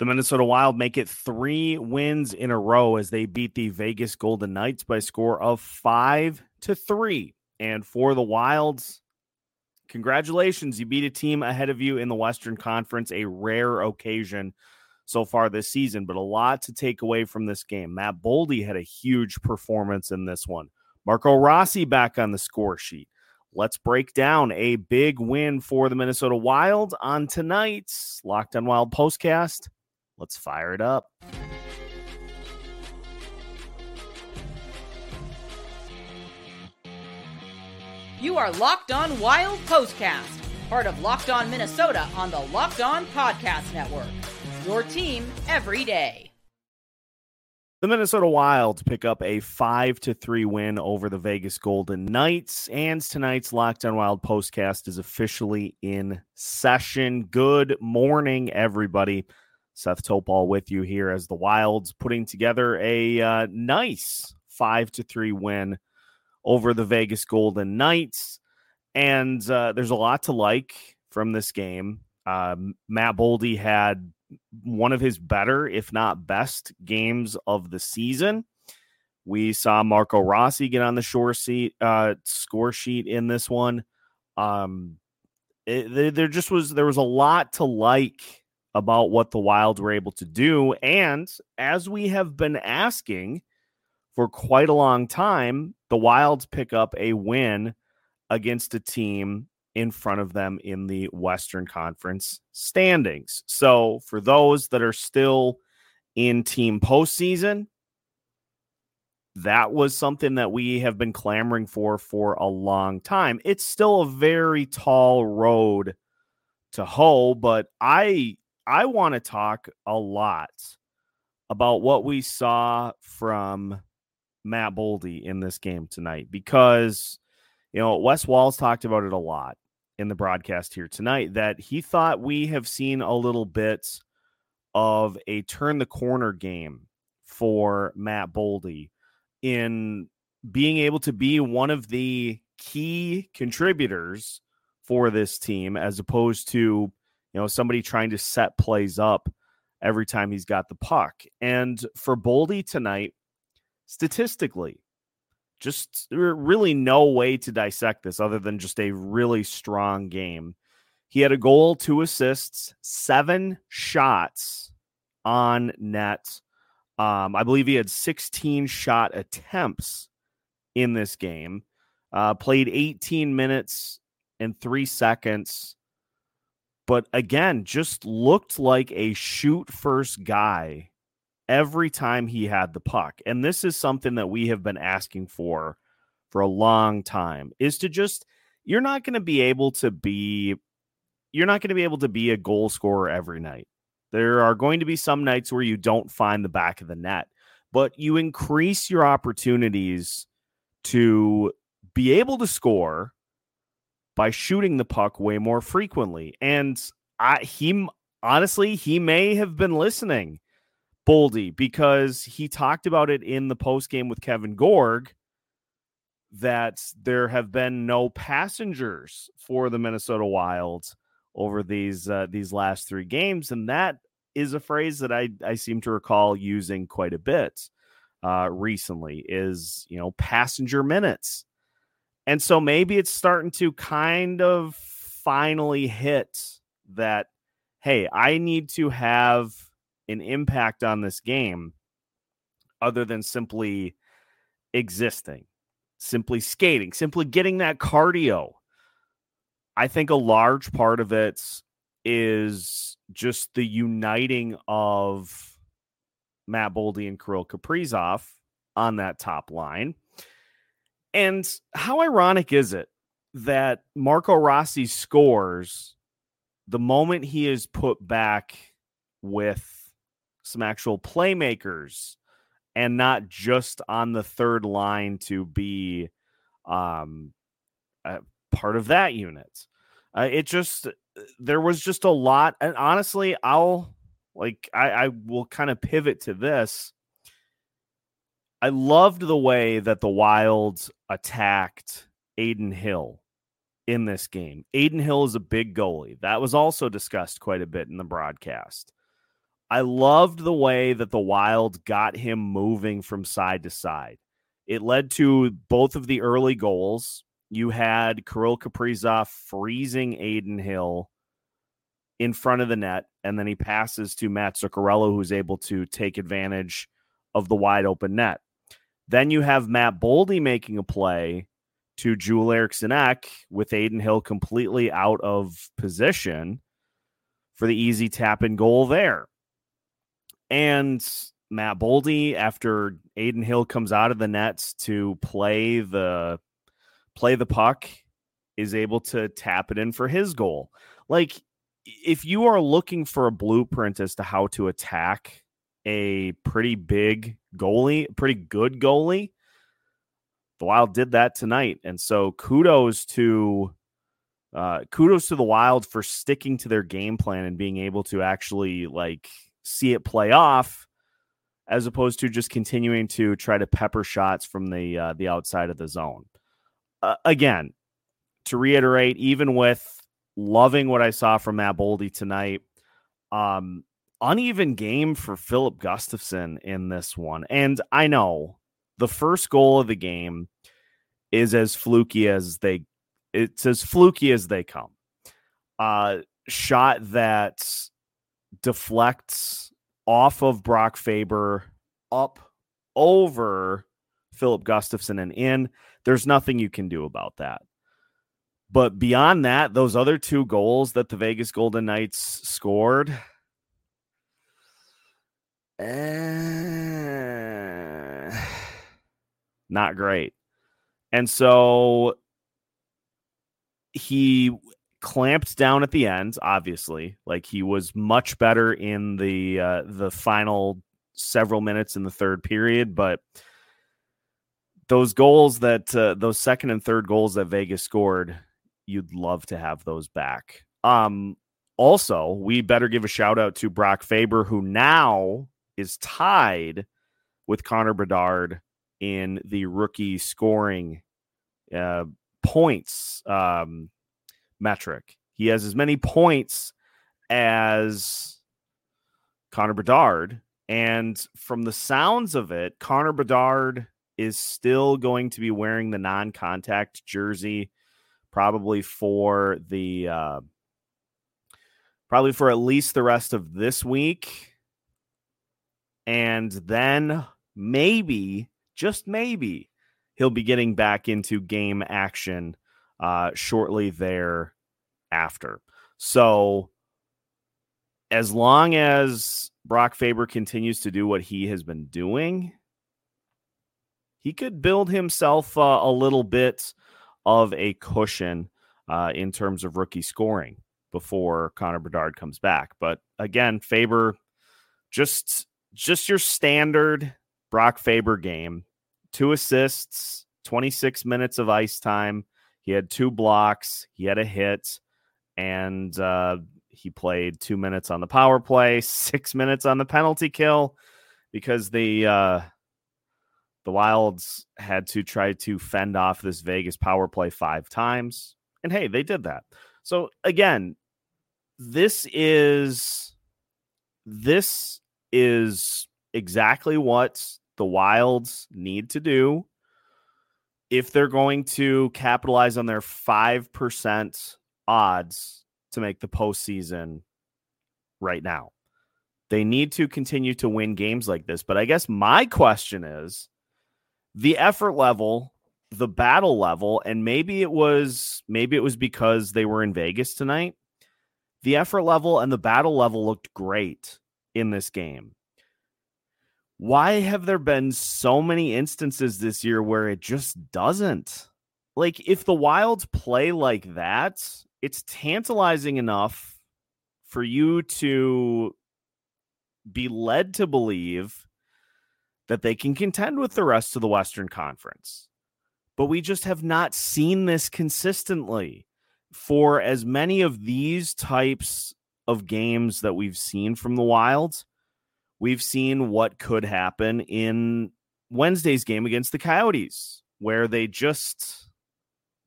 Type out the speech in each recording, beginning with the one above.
The Minnesota Wild make it three wins in a row as they beat the Vegas Golden Knights by a score of five to three. And for the Wilds, congratulations. You beat a team ahead of you in the Western Conference, a rare occasion so far this season, but a lot to take away from this game. Matt Boldy had a huge performance in this one. Marco Rossi back on the score sheet. Let's break down a big win for the Minnesota Wild on tonight's Locked on Wild postcast. Let's fire it up. You are Locked On Wild Postcast, part of Locked On Minnesota on the Locked On Podcast Network. Your team every day. The Minnesota Wild pick up a 5 to 3 win over the Vegas Golden Knights and tonight's Locked on Wild postcast is officially in session. Good morning everybody. Seth Toupal with you here as the Wilds putting together a uh, nice 5 to 3 win over the Vegas Golden Knights and uh, there's a lot to like from this game. Uh, Matt Boldy had one of his better, if not best, games of the season. We saw Marco Rossi get on the shore seat uh, score sheet in this one. Um, it, there just was there was a lot to like about what the Wilds were able to do, and as we have been asking for quite a long time, the Wilds pick up a win against a team in front of them in the Western Conference standings. So, for those that are still in team postseason, that was something that we have been clamoring for for a long time. It's still a very tall road to hoe, but I I want to talk a lot about what we saw from Matt Boldy in this game tonight because you know Wes Walz talked about it a lot in the broadcast here tonight that he thought we have seen a little bit of a turn the corner game for Matt Boldy in being able to be one of the key contributors for this team as opposed to you know somebody trying to set plays up every time he's got the puck. And for Boldy tonight, statistically, just really no way to dissect this other than just a really strong game. He had a goal, two assists, seven shots on net. Um, I believe he had 16 shot attempts in this game. Uh, played 18 minutes and three seconds. But again, just looked like a shoot first guy every time he had the puck. And this is something that we have been asking for for a long time is to just you're not going to be able to be you're not going to be able to be a goal scorer every night. There are going to be some nights where you don't find the back of the net, but you increase your opportunities to be able to score by shooting the puck way more frequently. And I he honestly, he may have been listening Boldy because he talked about it in the post game with Kevin Gorg that there have been no passengers for the Minnesota Wilds over these uh, these last three games, and that is a phrase that I I seem to recall using quite a bit uh, recently. Is you know passenger minutes, and so maybe it's starting to kind of finally hit that. Hey, I need to have an impact on this game other than simply existing, simply skating, simply getting that cardio. I think a large part of it is just the uniting of Matt Boldy and Kirill Kaprizov on that top line. And how ironic is it that Marco Rossi scores the moment he is put back with some actual playmakers and not just on the third line to be um, part of that unit. Uh, it just there was just a lot, and honestly, I'll like I, I will kind of pivot to this. I loved the way that the Wilds attacked Adin Hill in this game. Adin Hill is a big goalie. That was also discussed quite a bit in the broadcast. I loved the way that the Wild got him moving from side to side. It led to both of the early goals. You had Kirill Kaprizov freezing Adin Hill in front of the net, and then he passes to Mats Zuccarello, who's able to take advantage of the wide open net. Then you have Matt Boldy making a play to Joel Eriksson Ek with Adin Hill completely out of position for the easy tap and goal there. And Matt Boldy, after Adin Hill comes out of the nets to play the play the puck, is able to tap it in for his goal. Like if you are looking for a blueprint as to how to attack a pretty big goalie, pretty good goalie, the Wild did that tonight. And so kudos to uh kudos to the Wild for sticking to their game plan and being able to actually like see it play off as opposed to just continuing to try to pepper shots from the uh, the outside of the zone. Uh, again, to reiterate, even with loving what I saw from Matt Boldy tonight, um, uneven game for Filip Gustavsson in this one, and I know the first goal of the game is as fluky as they it's as fluky as they come. Uh shot that deflects off of Brock Faber up over Filip Gustavsson and in. There's nothing you can do about that. But beyond that, those other two goals that the Vegas Golden Knights scored, eh, not great. And so he clamped down at the end obviously like he was much better in the uh, the final several minutes in the third period but those goals that uh, those second and third goals that Vegas scored you'd love to have those back um also we better give a shout out to Brock Faber who now is tied with Connor Bedard in the rookie scoring uh, points um, metric. He has as many points as Connor Bedard. And from the sounds of it, Connor Bedard is still going to be wearing the non contact jersey probably for the uh, probably for at least the rest of this week and then maybe just maybe he'll be getting back into game action uh, shortly thereafter. So, as long as Brock Faber continues to do what he has been doing, he could build himself uh, a little bit of a cushion uh, in terms of rookie scoring before Connor Bedard comes back. But again, Faber just just your standard Brock Faber game two assists, 26 minutes of ice time. He had two blocks, he had a hit, and uh, he played two minutes on the power play, six minutes on the penalty kill because the uh, the Wilds had to try to fend off this Vegas power play five times. And hey, they did that. So again, this is this is exactly what the Wilds need to do if they're going to capitalize on their 5% odds to make the postseason right now. They need to continue to win games like this. But I guess my question is the effort level, the battle level, and maybe it was maybe it was because they were in Vegas tonight. The effort level and the battle level looked great in this game why have there been so many instances this year where it just doesn't? Like, if the Wilds play like that, it's tantalizing enough for you to be led to believe that they can contend with the rest of the Western Conference. But we just have not seen this consistently for as many of these types of games that we've seen from the Wilds we've seen what could happen in Wednesday's game against the Coyotes, where they just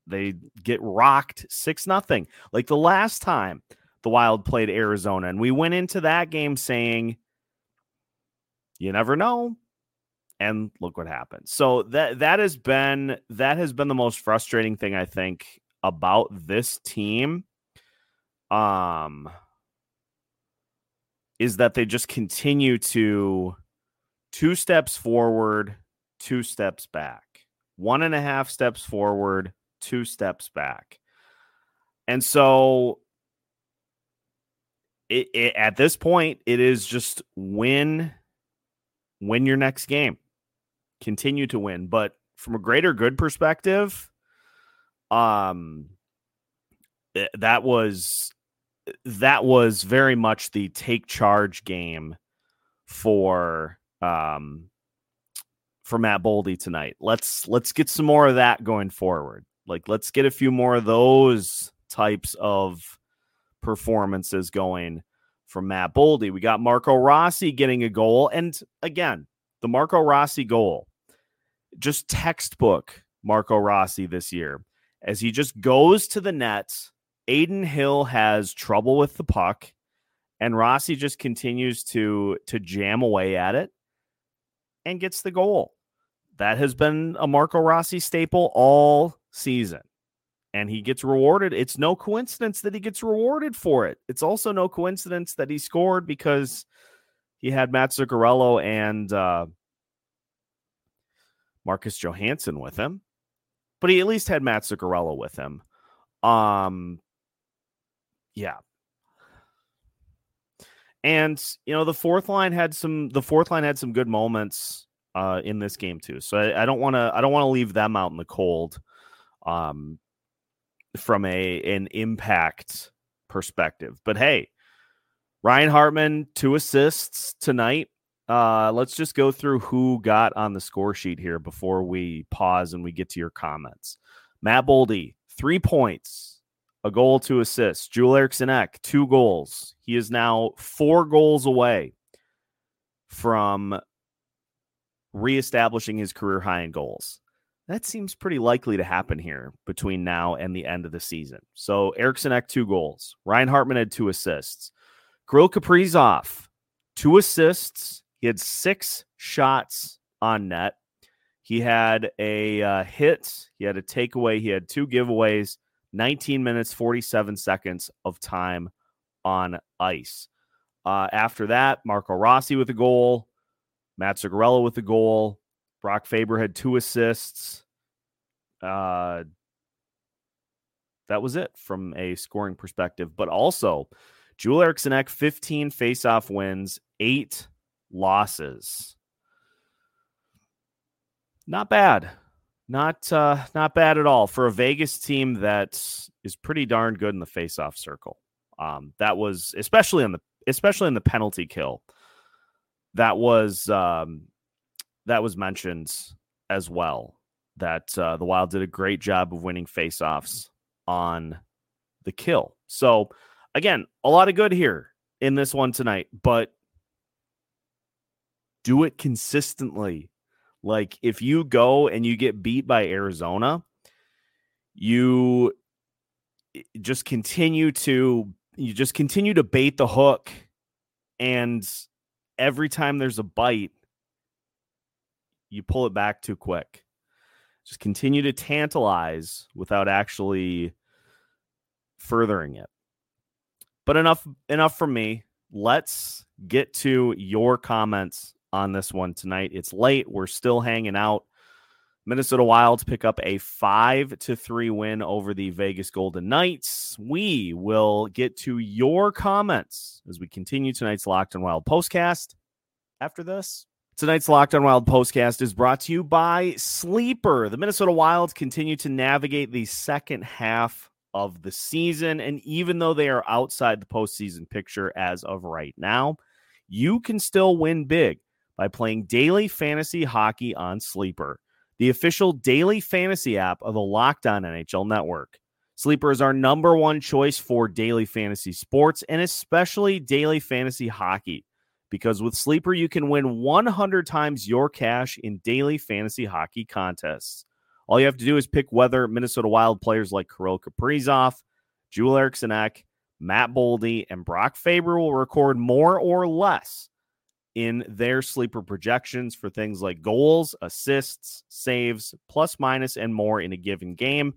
they get rocked six nothing. Like the last time the Wild played Arizona, and we went into that game saying You never know. And look what happened. So that that has been that has been the most frustrating thing I think about this team. Um is that they just continue to two steps forward, two steps back, one and a half steps forward, two steps back. And so it, it, at this point, it is just win, win your next game, continue to win. But from a greater good perspective, um, that was that was very much the take charge game for um for Matt Boldy tonight. Let's let's get some more of that going forward. Like let's get a few more of those types of performances going from Matt Boldy. We got Marco Rossi getting a goal. And again, the Marco Rossi goal, just textbook Marco Rossi this year. As he just goes to the net, Adin Hill has trouble with the puck, and Rossi just continues to to jam away at it and gets the goal. That has been a Marco Rossi staple all season and he gets rewarded. It's no coincidence that he gets rewarded for it. It's also no coincidence that he scored because he had Mats Zuccarello and uh, Marcus Johansson with him, but he at least had Mats Zuccarello with him. Um, yeah. And you know the fourth line had some. The fourth line had some good moments uh, in this game too. So I, don't want to. I don't want to leave them out in the cold. Um, from a an impact perspective. But hey, Ryan Hartman, two assists tonight. Uh, let's just go through who got on the score sheet here before we pause and we get to your comments. Matt Boldy, three points, a goal, two assists. Joel Eriksson Ek, two goals. He is now four goals away from reestablishing his career high in goals. That seems pretty likely to happen here between now and the end of the season. So Eriksson Ek, two goals. Ryan Hartman had two assists. Kirill Kaprizov, two assists. He had six shots on net. He had a uh, hit. He had a takeaway. He had two giveaways. 19 minutes, 47 seconds of time on ice. Uh, after that, Marco Rossi with a goal. Mats Zuccarello with a goal. Brock Faber had two assists. Uh, that was it from a scoring perspective. But also, Joel Eriksson Ek, 15 faceoff wins, eight losses. Not bad. Not uh, not bad at all for a Vegas team that is pretty darn good in the faceoff circle. Um, that was especially on the especially in the penalty kill. That was um, that was mentioned as well that uh, the Wild did a great job of winning faceoffs on the kill. So, again, a lot of good here in this one tonight, but do it consistently. Like if you go and you get beat by Arizona, you eh, just continue to you just continue to bait the hook and every time there's a bite you pull it back too quick. Just continue to tantalize without actually furthering it. But enough enough from me. Let's get to your comments on this one tonight. It's late. We're still hanging out. Minnesota Wilds pick up a 5 to 3 win over the Vegas Golden Knights. We will get to your comments as we continue tonight's Locked on Wild postcast after this. Tonight's Locked on Wild postcast is brought to you by Sleeper. The Minnesota Wilds continue to navigate the second half of the season. And even though they are outside the postseason picture as of right now, you can still win big by playing daily fantasy hockey on Sleeper, the official daily fantasy app of the Locked On NHL network. Sleeper is our number one choice for daily fantasy sports and especially daily fantasy hockey because with Sleeper, you can win 100 times your cash in daily fantasy hockey contests. All you have to do is pick whether Minnesota Wild players like Kirill Kaprizov, Joel Eriksson Matt Boldy, and Brock Faber will record more or less in their sleeper projections for things like goals, assists, saves, plus minus, and more in a given game.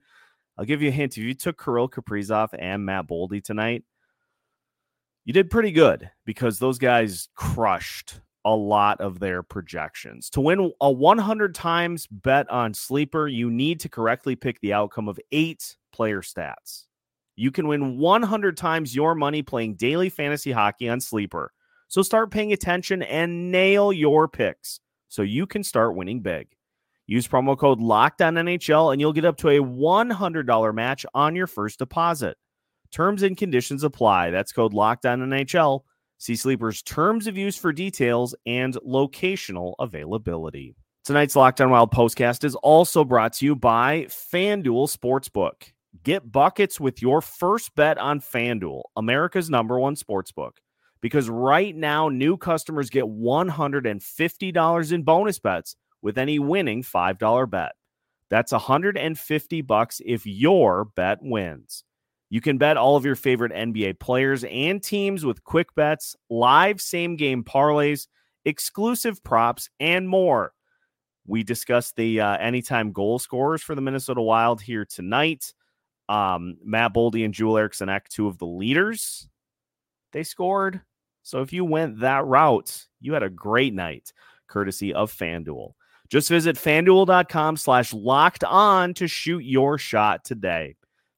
I'll give you a hint. If you took Kirill Kaprizov and Matt Boldy tonight, you did pretty good because those guys crushed a lot of their projections. To win a 100 times bet on Sleeper, you need to correctly pick the outcome of eight player stats. You can win 100 times your money playing daily fantasy hockey on Sleeper. So start paying attention and nail your picks so you can start winning big. Use promo code LOCKEDONNHL and you'll get up to a $100 match on your first deposit. Terms and conditions apply. That's code LOCKEDONNHL. See Sleeper's terms of use for details and locational availability. Tonight's Locked On Wild postcast is also brought to you by FanDuel Sportsbook. Get buckets with your first bet on FanDuel, America's number one sportsbook. Because right now, new customers get $150 in bonus bets with any winning $5 bet. That's 150 bucks if your bet wins. You can bet all of your favorite NBA players and teams with quick bets, live same game parlays, exclusive props, and more. We discussed the uh, anytime goal scorers for the Minnesota Wild here tonight. Um, Matt Boldy and Joel Eriksson Ek, two of the leaders. They scored. So if you went that route, you had a great night, courtesy of FanDuel. Just visit fanduel.com slash locked on to shoot your shot today.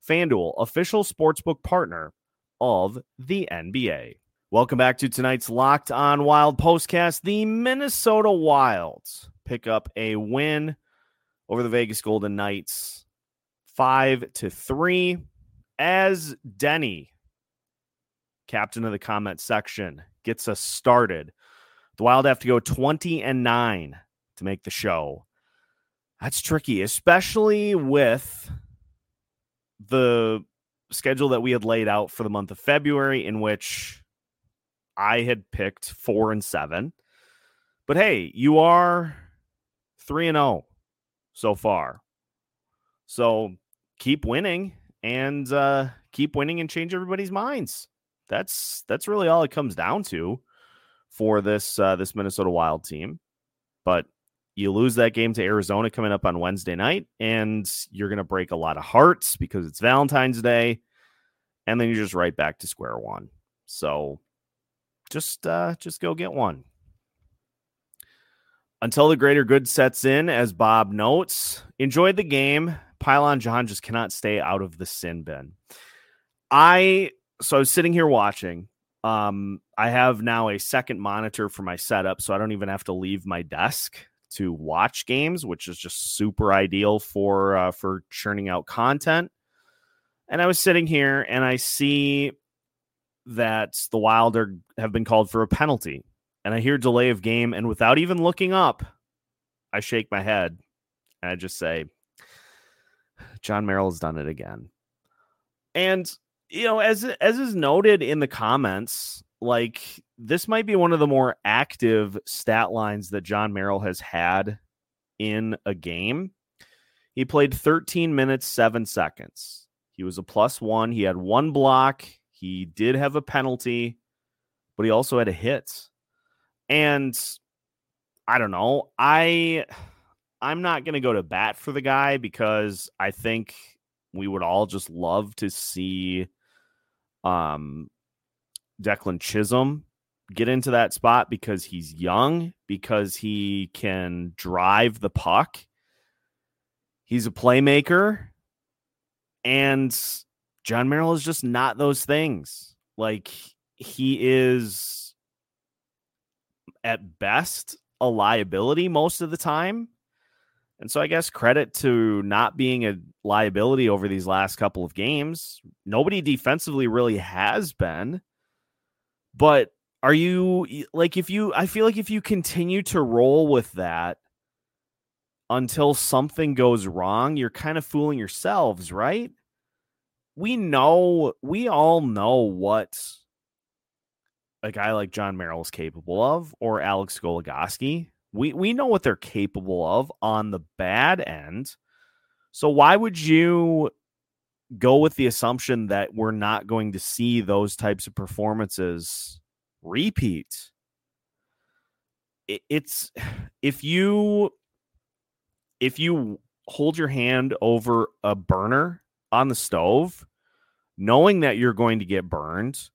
FanDuel, official sportsbook partner of the NBA. Welcome back to tonight's Locked On Wild postcast. The Minnesota Wilds pick up a win over the Vegas Golden Knights, five to three. As Denny, captain of the comment section, gets us started, the Wild have to go 20 and nine to make the show. That's tricky, especially with the schedule that we had laid out for the month of February, in which I had picked four and seven. But hey, you are three and zero so far. So keep winning and uh, keep winning and change everybody's minds. That's that's really all it comes down to for this uh, this Minnesota Wild team. But you lose that game to Arizona coming up on Wednesday night, and you're going to break a lot of hearts because it's Valentine's Day, and then you're just right back to square one. So just uh, just go get one. Until the greater good sets in, as Bob notes, enjoy the game. Pylon John just cannot stay out of the sin bin. I so I was sitting here watching. Um, I have now a second monitor for my setup, so I don't even have to leave my desk to watch games, which is just super ideal for uh, for churning out content. And I was sitting here and I see that the Wilder have been called for a penalty, and I hear delay of game, and without even looking up, I shake my head and I just say, "Jon Merrill's done it again. And you know, as as is noted in the comments, like this might be one of the more active stat lines that Jon Merrill has had in a game. He played 13 minutes, seven seconds. He was a plus one. He had one block. He did have a penalty, but he also had a hit. And I don't know. I I'm not going to go to bat for the guy because I think we would all just love to see um Declan Chisholm get into that spot because he's young, because he can drive the puck. He's a playmaker. And Jon Merrill is just not those things. Like he is at best a liability most of the time. And so I guess credit to not being a liability over these last couple of games. Nobody defensively really has been. But are you like if you I feel like if you continue to roll with that until something goes wrong, you're kind of fooling yourselves, right? We know, we all know what a guy like Jon Merrill is capable of or Alex Goligoski. We we know what they're capable of on the bad end. So why would you go with the assumption that we're not going to see those types of performances repeat. it's if you if you hold your hand over a burner on the stove knowing that you're going to get burned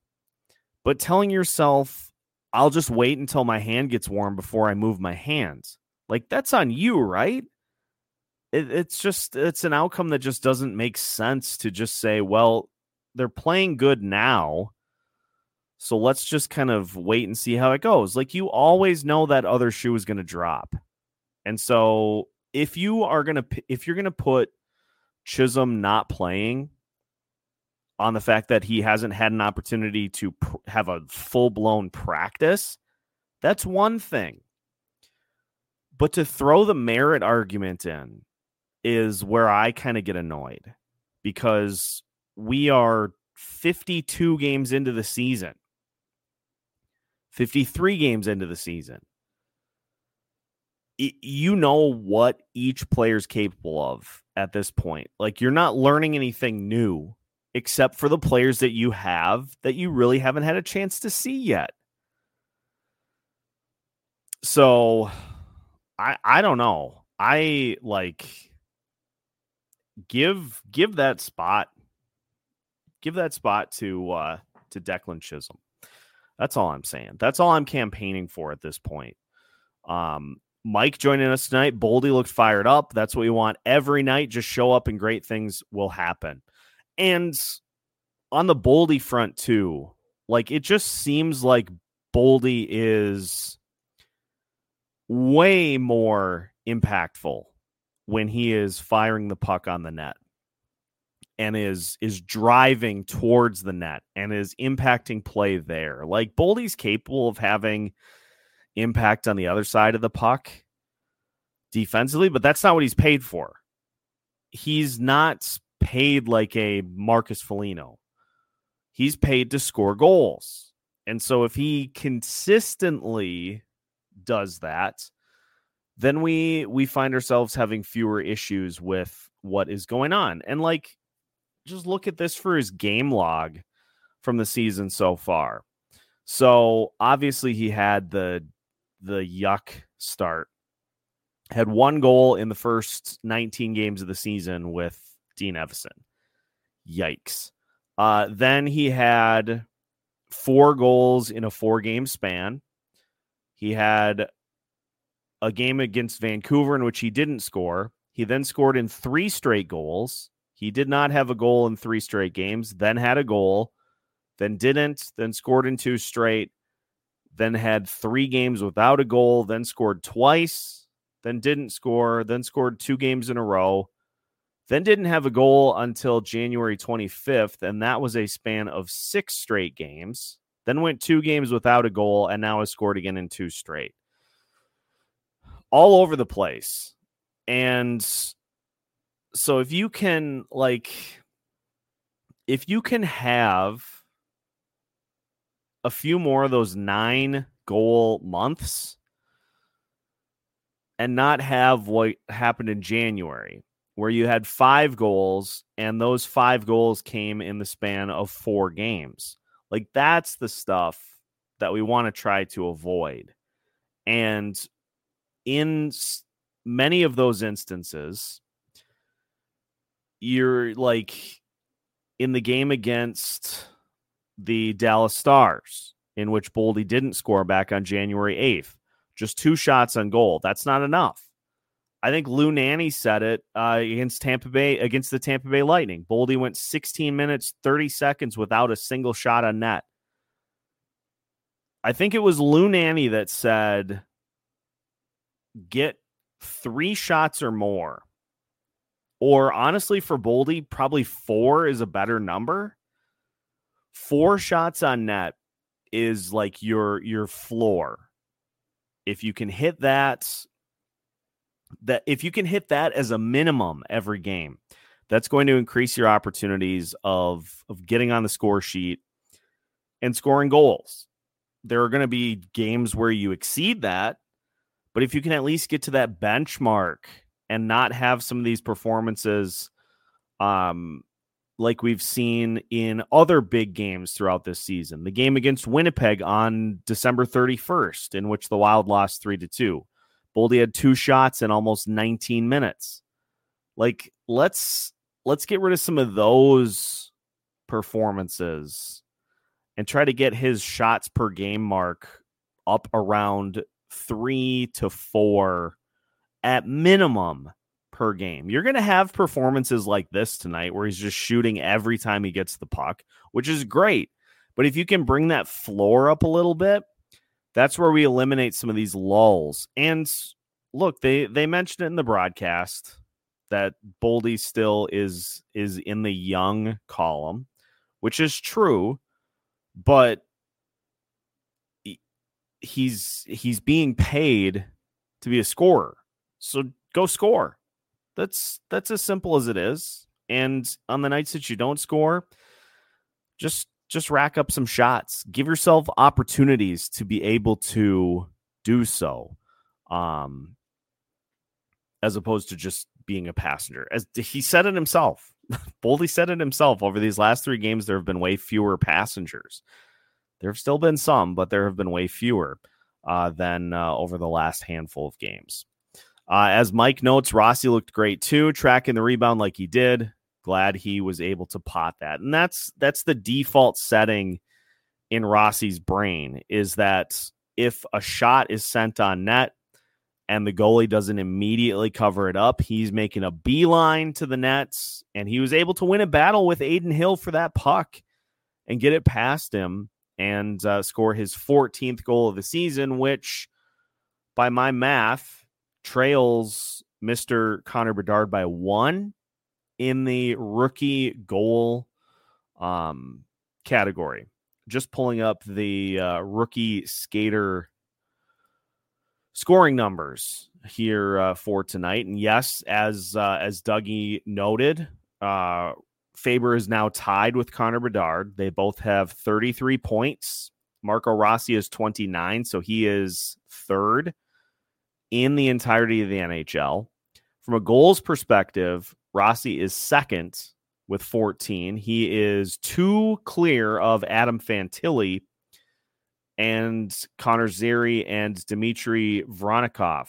but telling yourself I'll just wait until my hand gets warm before I move my hands. Like that's on you, right? It, it's just it's an outcome that just doesn't make sense to just say, well, they're playing good now. So let's just kind of wait and see how it goes. Like you always know that other shoe is going to drop. And so if you are going to if you're going to put Chisholm not playing on the fact that he hasn't had an opportunity to pr- have a full blown practice, that's one thing. But to throw the merit argument in is where I kind of get annoyed because we are 52 games into the season, 53 games into the season. you know what each player is capable of at this point. Like, you're not learning anything new except for the players that you have that you really haven't had a chance to see yet. So I I don't know. I like give give that spot give that spot to uh to Declan Chisholm. That's all I'm saying. That's all I'm campaigning for at this point. Um Mike joining us tonight. Boldy looked fired up. That's what we want every night. Just show up and great things will happen. And on the Boldy front too, like it just seems like Boldy is way more impactful when he is firing the puck on the net and is is driving towards the net and is impacting play there. Like Boldy's capable of having impact on the other side of the puck defensively, but that's not what he's paid for. He's not paid like a Marcus Foligno. He's paid to score goals. And so if he consistently does that, then we we find ourselves having fewer issues with what is going on. And like just look at this for his game log from the season so far. So obviously he had the the yuck start. Had one goal in the first 19 games of the season with Dean Evason. Yikes. Uh, then he had four goals in a four game span. He had a game against Vancouver in which he didn't score. He then scored in three straight goals. He did not have a goal in three straight games, then had a goal, then didn't, then scored in two straight, then had three games without a goal, then scored twice, then didn't score, then scored two games in a row, then didn't have a goal until January 25th, and that was a span of six straight games. Then went two games without a goal, and now has scored again in two straight. All over the place. And so if you can, like, if you can have a few more of those nine goal months and not have what happened in January, where you had five goals, and those five goals came in the span of four games. Like that's the stuff that we want to try to avoid. And in many of those instances, you're like in the game against the Dallas Stars, in which Boldy didn't score back on January 8th, just two shots on goal. That's not enough. I think Lou Nanne said it uh, against Tampa Bay against the Tampa Bay Lightning. Boldy went 16 minutes 30 seconds without a single shot on net. I think it was Lou Nanne that said, "Get three shots or more." Or honestly, for Boldy, probably four is a better number. Four shots on net is like your your floor. If you can hit that, that if you can hit that as a minimum every game, that's going to increase your opportunities of of getting on the score sheet and scoring goals. There are going to be games where you exceed that, but if you can at least get to that benchmark and not have some of these performances um like we've seen in other big games throughout this season. The game against Winnipeg on December 31st, in which the Wild lost three to two. Boldy had two shots in almost 19 minutes. Like, let's let's get rid of some of those performances and try to get his shots per game mark up around three to four at minimum per game. You're going to have performances like this tonight where he's just shooting every time he gets the puck, which is great. But if you can bring that floor up a little bit, that's where we eliminate some of these lulls. And look, they they mentioned it in the broadcast that Boldy still is is in the young column, which is true, but he's he's being paid to be a scorer. So go score. That's that's as simple as it is. And on the nights that you don't score, just just rack up some shots. Give yourself opportunities to be able to do so. Um as opposed to just being a passenger. As he said it himself. Boldy said it himself over these last 3 games there have been way fewer passengers. There have still been some, but there have been way fewer uh, than uh, over the last handful of games. Uh, as Mike notes, Rossi looked great too, tracking the rebound like he did. Glad he was able to pot that, and that's that's the default setting in Rossi's brain is that if a shot is sent on net and the goalie doesn't immediately cover it up, he's making a beeline to the nets, and he was able to win a battle with Adin Hill for that puck and get it past him and uh, score his 14th goal of the season, which by my math trails Mr. Connor Bedard by one in the rookie goal um, category. Just pulling up the uh, rookie skater scoring numbers here uh, for tonight. And yes, as uh, as Dougie noted, uh, Faber is now tied with Connor Bedard. They both have 33 points. Marco Rossi is 29, so he is third in the entirety of the NHL. From a goals perspective, Rossi is second with 14. He is two clear of Adam Fantilli and Connor Zary and Dmitry Voronkov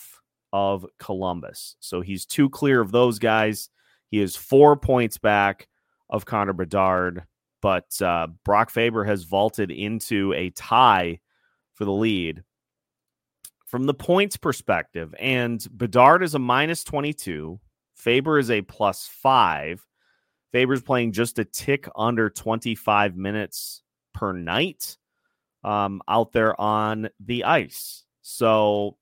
of Columbus. So he's two clear of those guys. He is four points back of Connor Bedard, but uh, Brock Faber has vaulted into a tie for the lead from the points perspective, and Bedard is a minus 22, Faber is a plus five. Faber's playing just a tick under 25 minutes per night um, out there on the ice. So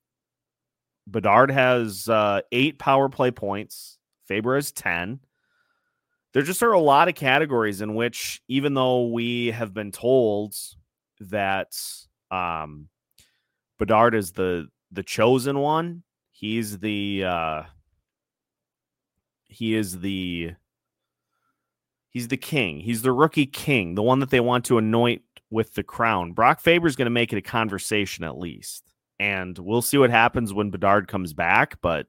Bedard has uh, eight power play points, Faber has 10. There just are a lot of categories in which, even though we have been told that um, Bedard is the the chosen one. He's the uh he is the he's the king. He's the rookie king, the one that they want to anoint with the crown. Brock Faber's going to make it a conversation at least. And we'll see what happens when Bedard comes back, but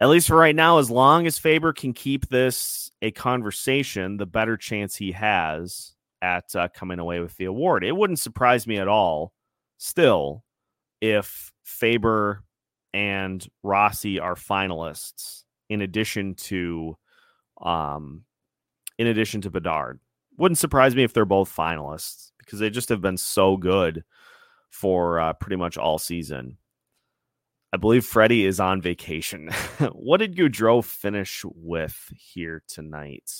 at least for right now, as long as Faber can keep this a conversation, the better chance he has at uh, coming away with the award. It wouldn't surprise me at all still if Faber and Rossi are finalists in addition to um in addition to Bedard. Wouldn't surprise me if they're both finalists because they just have been so good for uh, pretty much all season. I believe Freddie is on vacation. what did Gaudreau finish with here tonight?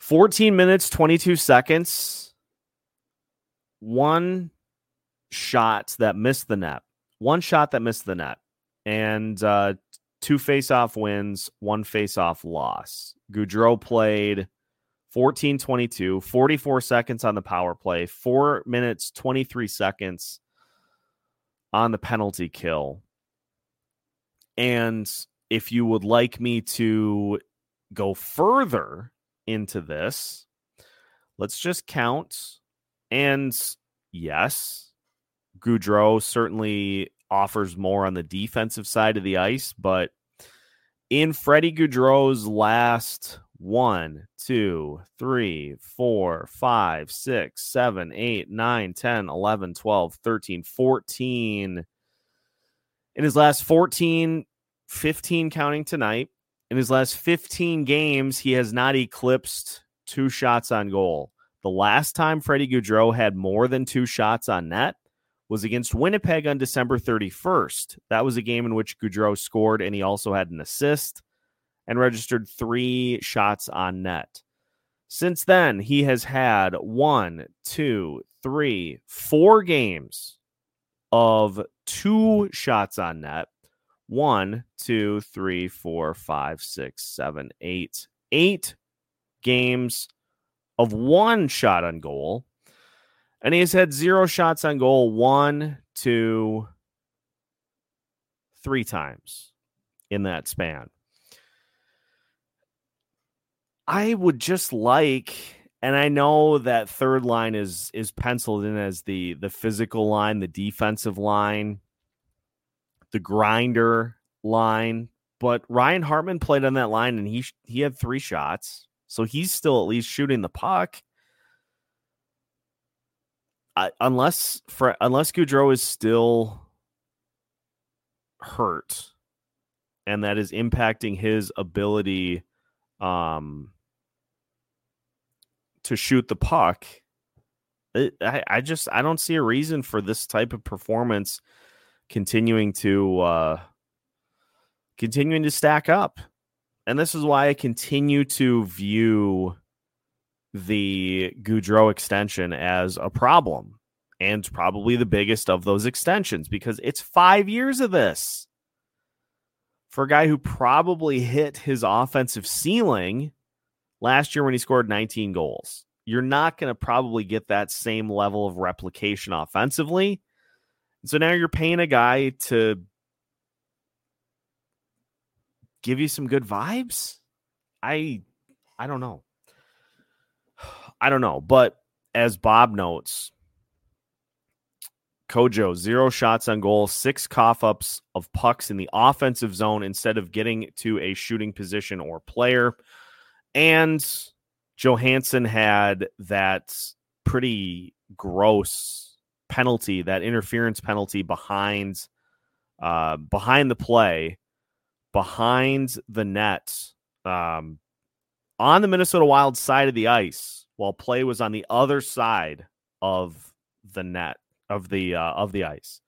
14 minutes, 22 seconds. One shot that missed the net, one shot that missed the net, and uh, two face-off wins, one face-off loss. Gaudreau played 14 22, 44 seconds on the power play, four minutes, 23 seconds on the penalty kill. And if you would like me to go further into this, let's just count. And yes, Gaudreau certainly offers more on the defensive side of the ice, but in Freddie Gaudreau's last one, two, three, four, five, six, seven, eight, nine, 10, 11, 12, 13, 14. In his last 14, 15 counting tonight, in his last 15 games, he has not eclipsed two shots on goal. The last time Freddie Gaudreau had more than two shots on net was against Winnipeg on December 31st. That was a game in which Gaudreau scored and he also had an assist and registered three shots on net. Since then, he has had one, two, three, four games of two shots on net one, two, three, four, five, six, seven, eight, eight games of one shot on goal. And he has had zero shots on goal one, two, three times in that span. I would just like, and I know that third line is is penciled in as the the physical line, the defensive line the grinder line, but Ryan Hartman played on that line and he he had three shots, so he's still at least shooting the puck. I, unless for unless Gaudreau is still hurt, and that is impacting his ability um, to shoot the puck. It, I, I just I don't see a reason for this type of performance continuing to uh, continuing to stack up. And this is why I continue to view the Gaudreau extension as a problem and probably the biggest of those extensions because it's five years of this. For a guy who probably hit his offensive ceiling last year when he scored 19 goals, you're not going to probably get that same level of replication offensively so now you're paying a guy to give you some good vibes. I I don't know. I don't know, but as Bob notes, Kojo, zero shots on goal, six cough ups of pucks in the offensive zone instead of getting to a shooting position or player. And Johansson had that pretty gross penalty, that interference penalty behind uh, behind the play, behind the net, um, on the Minnesota Wild side of the ice, while play was on the other side of the net of the uh, of the ice.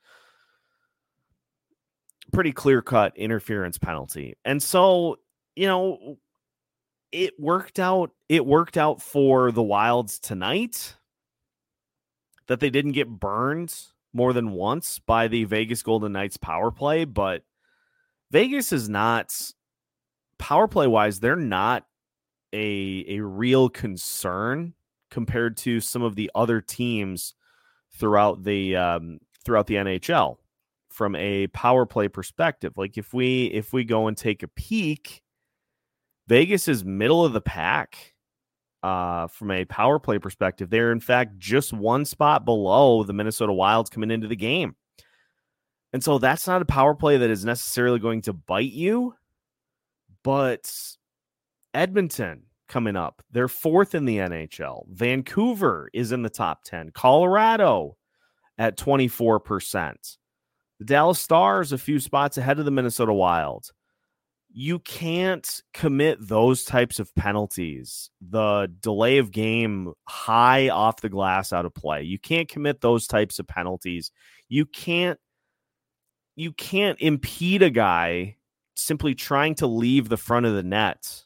Pretty clear cut interference penalty, and so you know it worked out. It worked out for the Wilds tonight that they didn't get burned more than once by the Vegas Golden Knights power play, but Vegas is not power play wise, they're not a a real concern compared to some of the other teams throughout the um, throughout the NHL from a power play perspective. Like if we if we go and take a peek, Vegas is middle of the pack uh, from a power play perspective. They're, in fact, just one spot below the Minnesota Wilds coming into the game. And so that's not a power play that is necessarily going to bite you. But Edmonton coming up, they're fourth in the NHL. Vancouver is in the top 10. Colorado at 24%. The Dallas Stars a few spots ahead of the Minnesota Wild you can't commit those types of penalties. The delay of game high off the glass out of play. You can't commit those types of penalties. You can't you can't impede a guy simply trying to leave the front of the net.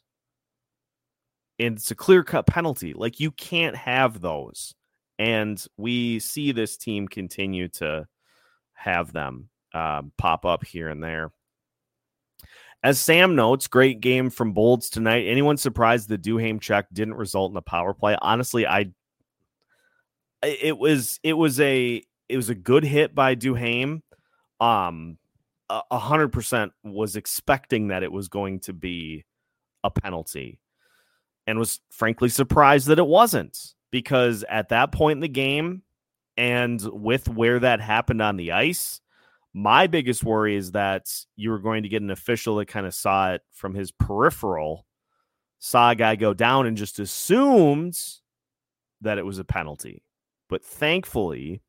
And it's a clear-cut penalty. Like you can't have those. And we see this team continue to have them uh, pop up here and there. As Sam notes, great game from Bolds tonight. Anyone surprised the Duhaime check didn't result in a power play? Honestly, I it was it was a it was a good hit by Duhaime. Um a hundred percent was expecting that it was going to be a penalty and was frankly surprised that it wasn't because at that point in the game and with where that happened on the ice, My biggest worry is that you were going to get an official that kind of saw it from his peripheral, saw a guy go down and just assumed that it was a penalty. But thankfully,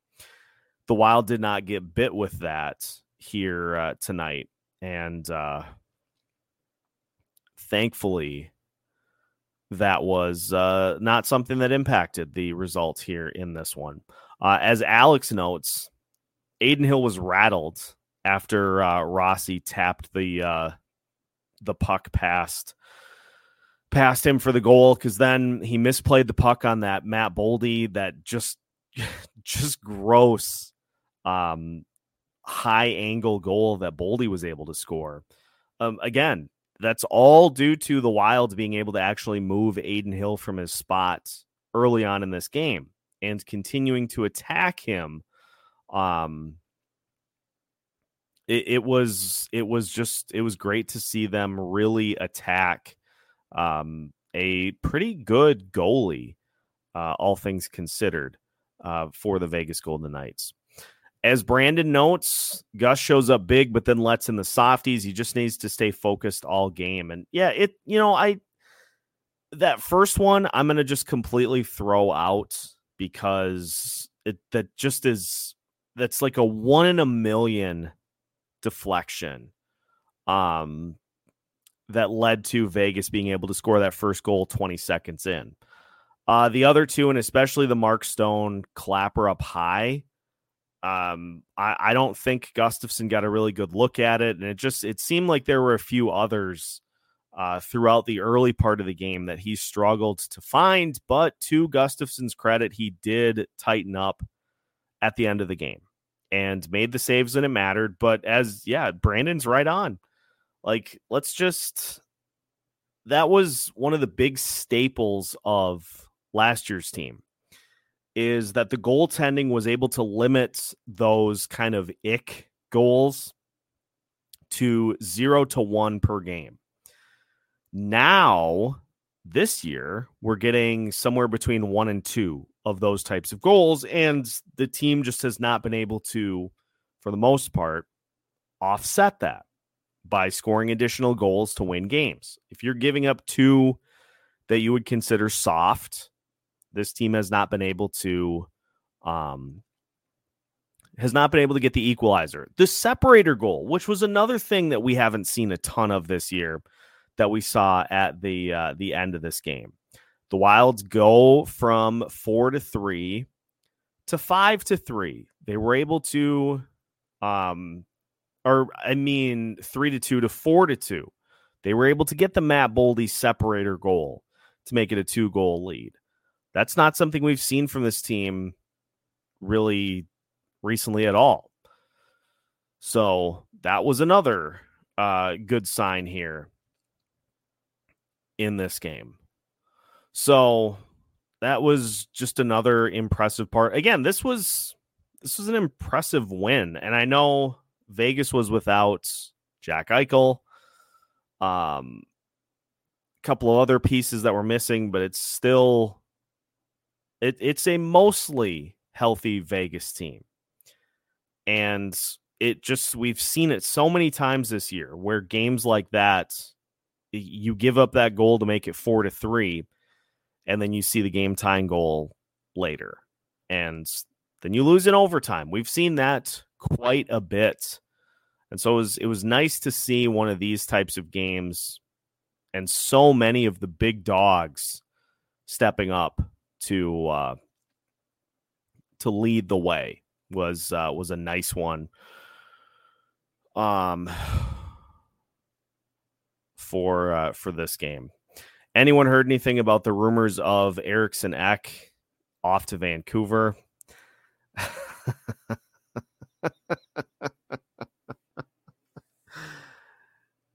the Wild did not get bit with that here uh, tonight. And uh, thankfully, that was uh, not something that impacted the results here in this one. Uh, as Alex notes, Adin Hill was rattled after uh, Rossi tapped the uh, the puck past past him for the goal because then he misplayed the puck on that Matt Boldy that just just gross um high angle goal that Boldy was able to score. Um again, that's all due to the Wild being able to actually move Adin Hill from his spot early on in this game and continuing to attack him. Um, it, it was it was just it was great to see them really attack um, a pretty good goalie, uh, all things considered, uh, for the Vegas Golden Knights. As Brandon notes, Gus shows up big, but then lets in the softies. He just needs to stay focused all game. And yeah, it, you know, I, that first one, I'm going to just completely throw out because it, that just is, that's like a one in a million deflection. Um, that led to Vegas being able to score that first goal 20 seconds in. Uh, the other two, and especially the Mark Stone clapper up high, um, I, I don't think Gustavsson got a really good look at it, and it just it seemed like there were a few others uh, throughout the early part of the game that he struggled to find. But to Gustavsson's credit, he did tighten up at the end of the game and made the saves when it mattered. But as yeah, Brandon's right on. Like, let's just that was one of the big staples of last year's team is that the goaltending was able to limit those kind of ick goals to zero to one per game. Now, this year, we're getting somewhere between one and two of those types of goals, and the team just has not been able to, for the most part, offset that by scoring additional goals to win games. If you're giving up two that you would consider soft, this team has not been able to um has not been able to get the equalizer. The separator goal, which was another thing that we haven't seen a ton of this year that we saw at the uh, the end of this game. The Wilds go from 4 to 3 to 5 to 3. They were able to um or I mean 3 to 2 to 4 to 2. They were able to get the Matt Boldy separator goal to make it a two goal lead. That's not something we've seen from this team really recently at all. So that was another uh, good sign here in this game. So that was just another impressive part. Again, this was this was an impressive win, and I know Vegas was without Jack Eichel. Um, a couple of other pieces that were missing, but it's still it, it's a mostly healthy Vegas team. And it just, we've seen it so many times this year where games like that, you give up that goal to make it four to three, and then you see the game tying goal later. And then you lose in overtime. We've seen that quite a bit. And so it was, it was nice to see one of these types of games and so many of the big dogs stepping up to uh, to lead the way was uh, was a nice one. Um, for uh, for this game. Anyone heard anything about the rumors of Eriksson Ek off to Vancouver?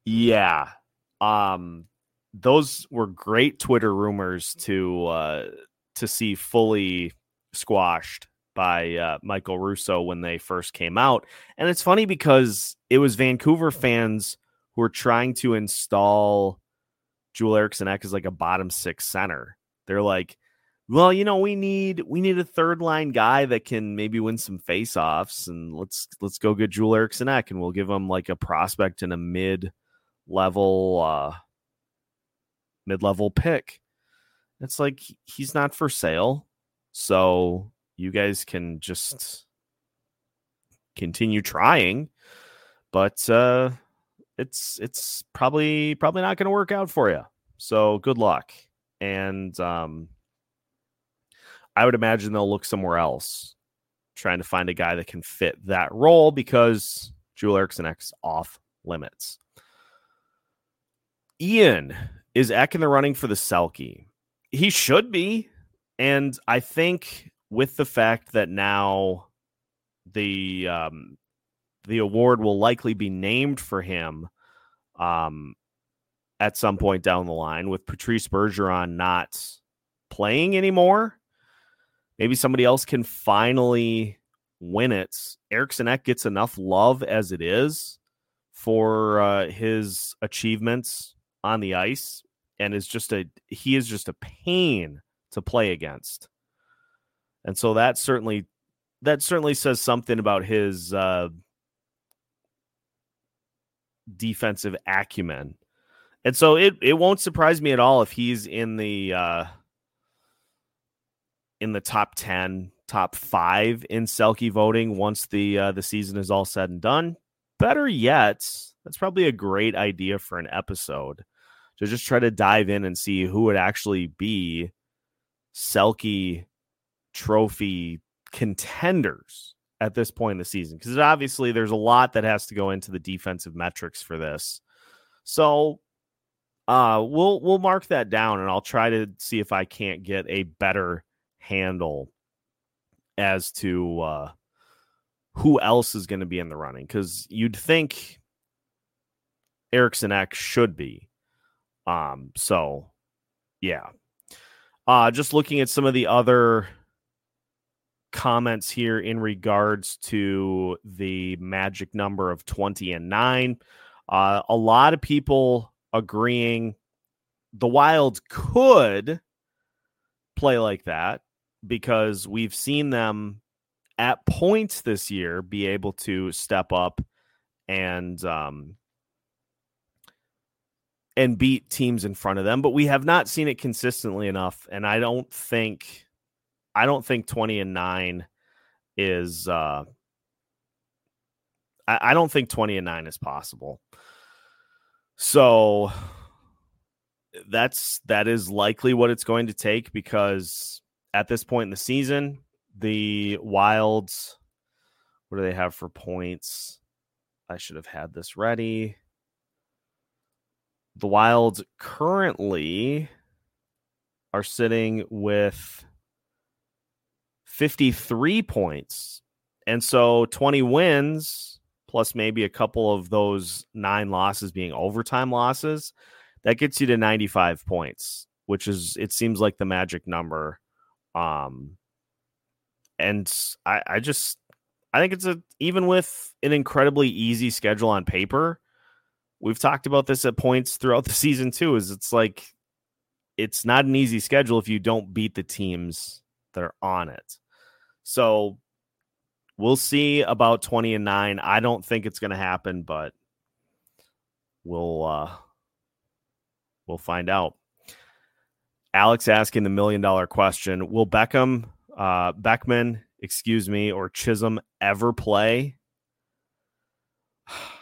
yeah. Um those were great Twitter rumors to uh to see fully squashed by uh, Michael Russo when they first came out. And it's funny because it was Vancouver fans who were trying to install Joel Eriksson Ek as like a bottom six center. They're like, well, you know, we need we need a third line guy that can maybe win some faceoffs, and let's let's go get Joel Eriksson Ek, and we'll give him like a prospect and a mid level uh mid level pick. It's like he's not for sale, so you guys can just continue trying, but uh it's it's probably probably not going to work out for you. So good luck, and um I would imagine they'll look somewhere else, trying to find a guy that can fit that role because Joel Eriksson Ek's off limits. Ian is Ek in the running for the Selke. He should be. And I think with the fact that now the um, the award will likely be named for him um, at some point down the line, with Patrice Bergeron not playing anymore, maybe somebody else can finally win it. Ek gets enough love as it is for uh, his achievements on the ice, and is just a he is just a pain to play against, and so that certainly that certainly says something about his uh, defensive acumen. And so it, it won't surprise me at all if he's in the uh, in the top 10, top 5 in Selke voting once the uh, the season is all said and done. Better yet, that's probably a great idea for an episode to just try to dive in and see who would actually be Selke trophy contenders at this point in the season because obviously there's a lot that has to go into the defensive metrics for this. So uh we'll we'll mark that down and I'll try to see if I can't get a better handle as to uh, who else is going to be in the running because you'd think Eriksson Ek should be. Um, so yeah. Uh, just looking at some of the other comments here in regards to the magic number of 20 and 9. Uh, a lot of people agreeing the Wild could play like that because we've seen them at points this year be able to step up and um and beat teams in front of them but we have not seen it consistently enough and i don't think i don't think 20 and 9 is uh I, I don't think 20 and 9 is possible so that's that is likely what it's going to take because at this point in the season. The Wilds, what do they have for points? I should have had this ready. The Wilds currently are sitting with 53 points. And so 20 wins plus maybe a couple of those nine losses being overtime losses, that gets you to 95 points, which is, it seems like the magic number um, and I, I just I think it's a even with an incredibly easy schedule on paper. We've talked about this at points throughout the season too. Is it's like it's not an easy schedule if you don't beat the teams that are on it. So we'll see about 20 and 9. I don't think it's going to happen, but we'll uh we'll find out. Alex asking the million dollar question: Will Beckham, uh, Beckman, excuse me, or Chisholm ever play?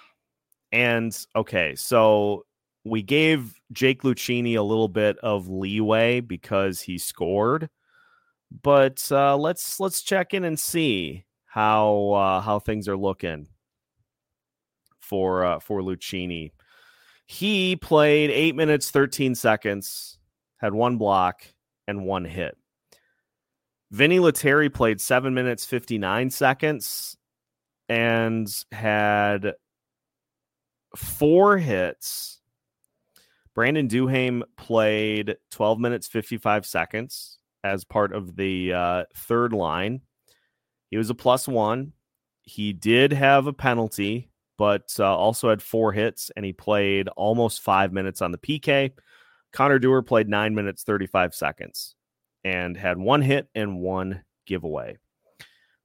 And okay, so we gave Jake Lucchini a little bit of leeway because he scored, but uh, let's let's check in and see how uh, how things are looking for uh, for Lucchini. He played eight minutes thirteen seconds had one block and one hit. Vinny Lettieri played seven minutes, 59 seconds, and had four hits. Brandon Duhaime played 12 minutes, 55 seconds as part of the uh, third line. He was a plus one. He did have a penalty, but uh, also had four hits, and he played almost five minutes on the PK. Connor Dewar played nine minutes, 35 seconds. and had one hit and one giveaway.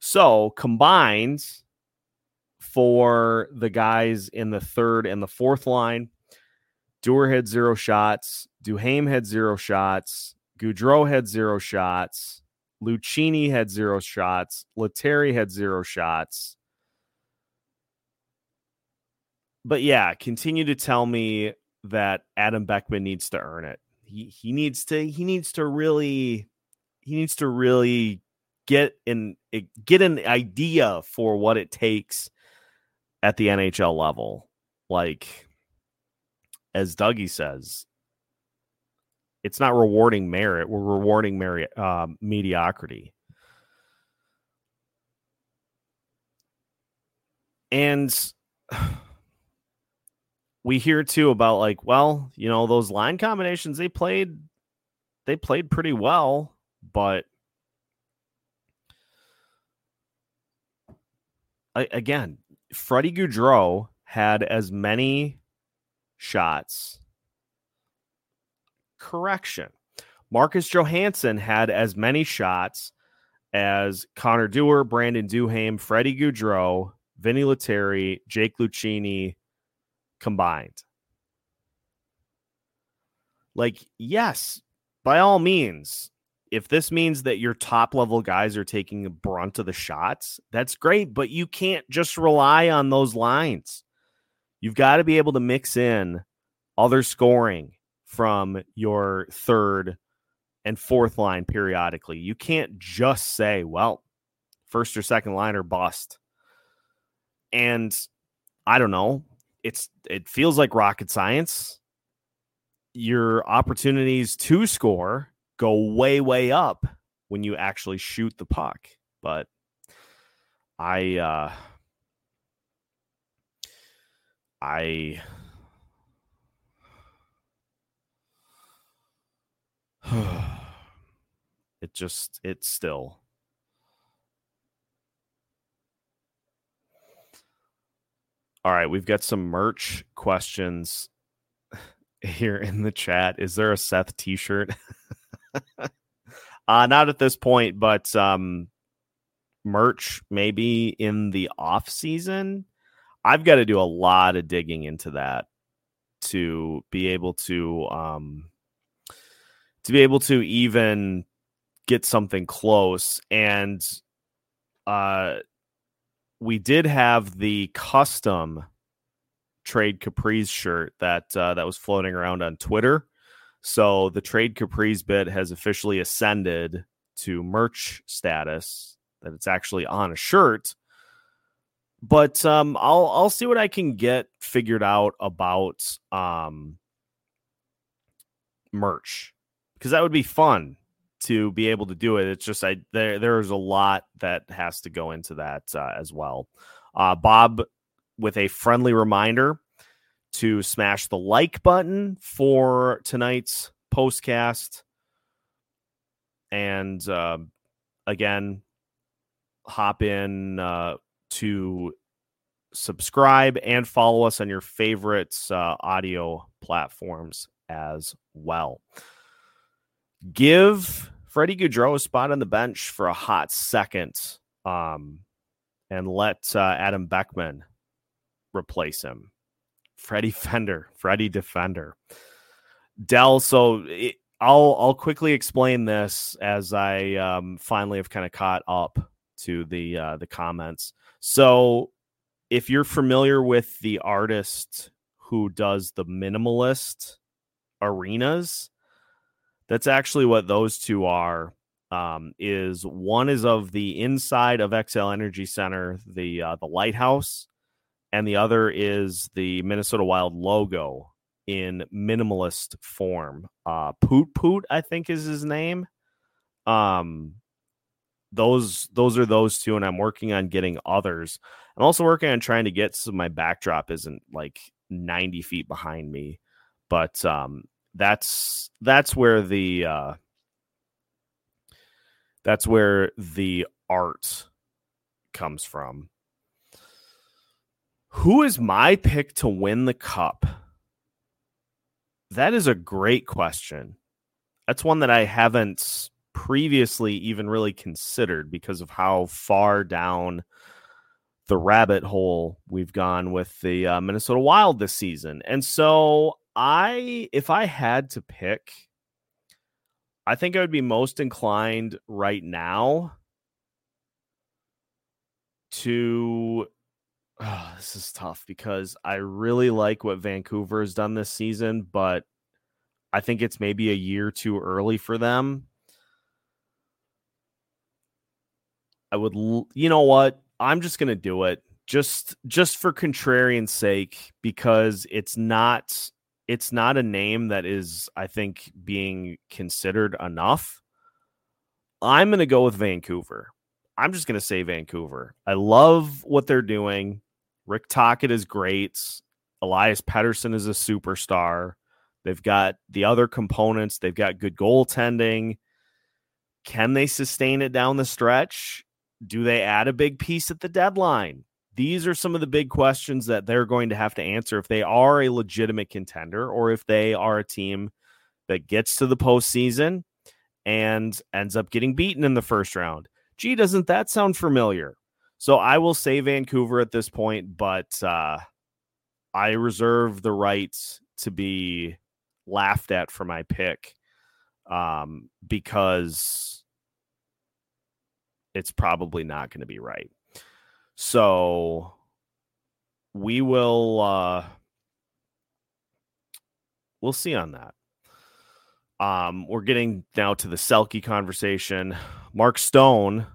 So combined for the guys in the third and the fourth line, Dewar had zero shots, Duhaime had zero shots, Gaudreau had zero shots, Lucchini had zero shots, Lettieri had zero shots. But yeah, continue to tell me that Adam Beckman needs to earn it. He he needs to he needs to really he needs to really get an get an idea for what it takes at the NHL level. Like as Dougie says, it's not rewarding merit. We're rewarding merit, uh, mediocrity. And we hear too about like, well, you know, those line combinations they played, they played pretty well, but again, Freddie Gaudreau had as many shots. Correction. Marcus Johansson had as many shots as Connor Dewar, Brandon Duhaime, Freddie Gaudreau, Vinny Lettieri, Jake Lucchini combined. Like, yes, by all means, if this means that your top level guys are taking a brunt of the shots, that's great, but you can't just rely on those lines. You've got to be able to mix in other scoring from your third and fourth line periodically. You can't just say, well, first or second line or bust. And I don't know, it's it feels like rocket science. Your opportunities to score go way way up when you actually shoot the puck but i uh i it just it's still all right we've got some merch questions here in the chat. Is there a seth t-shirt uh, not at this point, but um, merch maybe in the off season. I've got to do a lot of digging into that to be able to um, to be able to even get something close. And uh, we did have the custom trade Capri's shirt that uh, that was floating around on Twitter. So the trade Capri's bit has officially ascended to merch status that it's actually on a shirt. But um, I'll I'll see what I can get figured out about um, merch because that would be fun to be able to do it. It's just I there there's a lot that has to go into that uh, as well. Uh, Bob, with a friendly reminder, to smash the like button for tonight's postcast. And uh, again, hop in uh, to subscribe and follow us on your favorite uh, audio platforms as well. Give Freddie Gaudreau a spot on the bench for a hot second um, and let uh, Adam Beckman replace him. Freddie Fender, Freddie Defender. Dell, so it, I'll I'll quickly explain this as I um, finally have kind of caught up to the uh, the comments. So, if you're familiar with the artist who does the minimalist arenas, that's actually what those two are. Um, is one is of the inside of Xcel Energy Center, the uh, the lighthouse, and the other is the Minnesota Wild logo in minimalist form. Uh, Poot Poot, I think, is his name. Um, those those are those two, and I'm working on getting others. I'm also working on trying to get so my backdrop isn't like 90 feet behind me, but um, that's that's where the uh, that's where the art comes from. Who is my pick to win the cup? That is a great question. That's one that I haven't previously even really considered because of how far down the rabbit hole we've gone with the uh, Minnesota Wild this season. And so I if I had to pick I think I would be most inclined right now to oh, this is tough because I really like what Vancouver has done this season, but I think it's maybe a year too early for them. I would, you know what? I'm just going to do it just just for contrarian sake because it's not it's not a name that is I think being considered enough. I'm going to go with Vancouver. I'm just going to say Vancouver. I love what they're doing. Rick Tocchet is great. Elias Pettersson is a superstar. They've got the other components. They've got good goaltending. Can they sustain it down the stretch? Do they add a big piece at the deadline? These are some of the big questions that they're going to have to answer if they are a legitimate contender or if they are a team that gets to the postseason and ends up getting beaten in the first round. Gee, doesn't that sound familiar? So I will say Vancouver at this point, but uh, I reserve the right to be laughed at for my pick um, because it's probably not going to be right. So we will uh, we'll see on that. Um, we're getting now to the Selke conversation. Mark Stone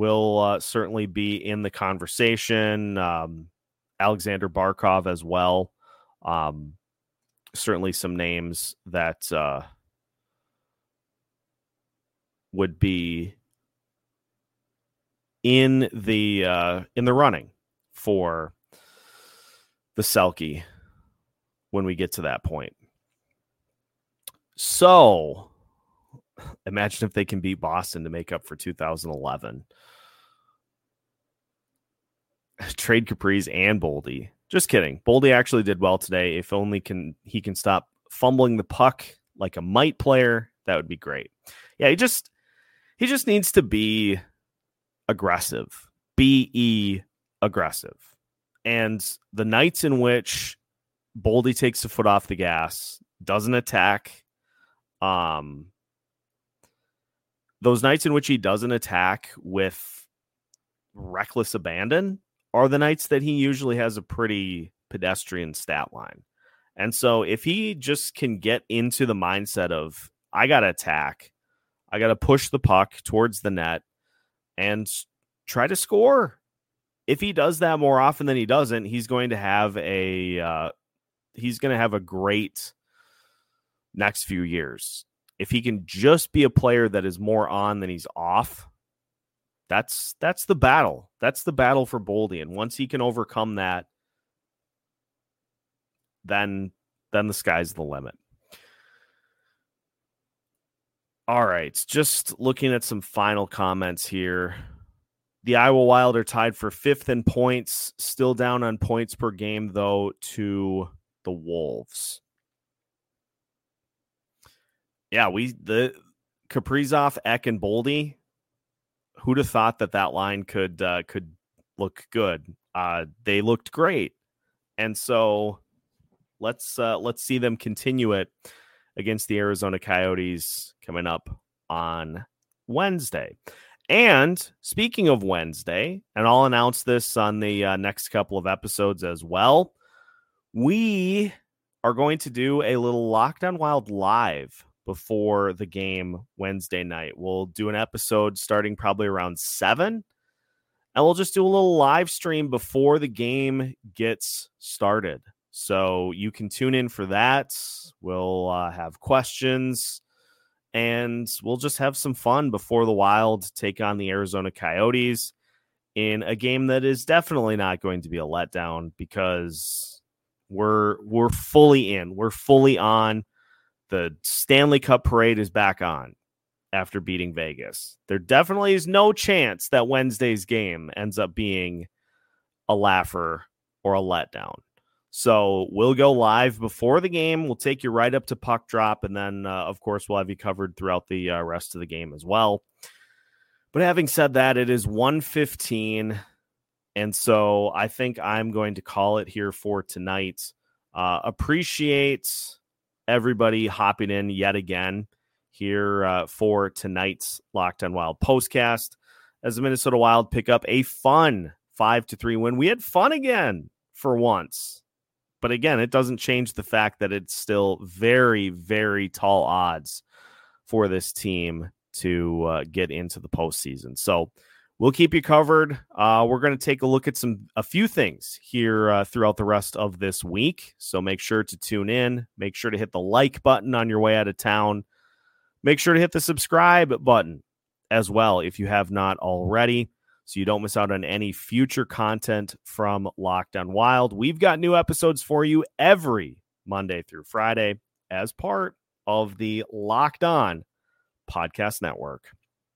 will uh, certainly be in the conversation. Um, Alexander Barkov as well. Um, certainly some names that uh, would be in the uh, in the running for the Selke when we get to that point. So imagine if they can beat Boston to make up for 2011. Trade Capri's and Boldy. Just kidding. Boldy actually did well today. If only can he can stop fumbling the puck like a mite player, that would be great. Yeah, he just he just needs to be aggressive. Be aggressive. And the nights in which Boldy takes the foot off the gas, doesn't attack, um those nights in which he doesn't attack with reckless abandon are the nights that he usually has a pretty pedestrian stat line. And so if he just can get into the mindset of I got to attack, I got to push the puck towards the net and try to score. If he does that more often than he doesn't, he's going to have a uh, he's going to have a great next few years. If he can just be a player that is more on than he's off, that's that's the battle. That's the battle for Boldy. And once he can overcome that, then then the sky's the limit. All right, just looking at some final comments here. The Iowa Wild are tied for fifth in points, still down on points per game, though, to the Wolves. Yeah, we the Kaprizov, Ek, and Boldy who'd have thought that that line could uh, could look good? Uh, they looked great, and so let's uh, let's see them continue it against the Arizona Coyotes coming up on Wednesday. And speaking of Wednesday, and I'll announce this on the uh, next couple of episodes as well. We are going to do a little Locked On Wild live before the game Wednesday night. We'll do an episode starting probably around seven, and we'll just do a little live stream before the game gets started. So you can tune in for that. We'll uh, have questions and we'll just have some fun before the Wild take on the Arizona Coyotes in a game that is definitely not going to be a letdown because we're we're fully in. We're fully on the Stanley Cup parade is back on after beating Vegas. There definitely is no chance that Wednesday's game ends up being a laugher or a letdown. So we'll go live before the game. We'll take you right up to puck drop, and then uh, of course we'll have you covered throughout the uh, rest of the game as well. But having said that, it is 115. And so I think I'm going to call it here for tonight. Uh, appreciate everybody hopping in yet again here uh, for tonight's Locked on Wild postcast as the Minnesota Wild pick up a fun five to three win. We had fun again for once. But again, it doesn't change the fact that it's still very, very tall odds for this team to uh, get into the postseason. So we'll keep you covered. Uh, we're going to take a look at some a few things here uh, throughout the rest of this week. So make sure to tune in. Make sure to hit the like button on your way out of town. Make sure to hit the subscribe button as well if you have not already. So you don't miss out on any future content from Locked on Wild. We've got new episodes for you every Monday through Friday as part of the Locked On Podcast Network.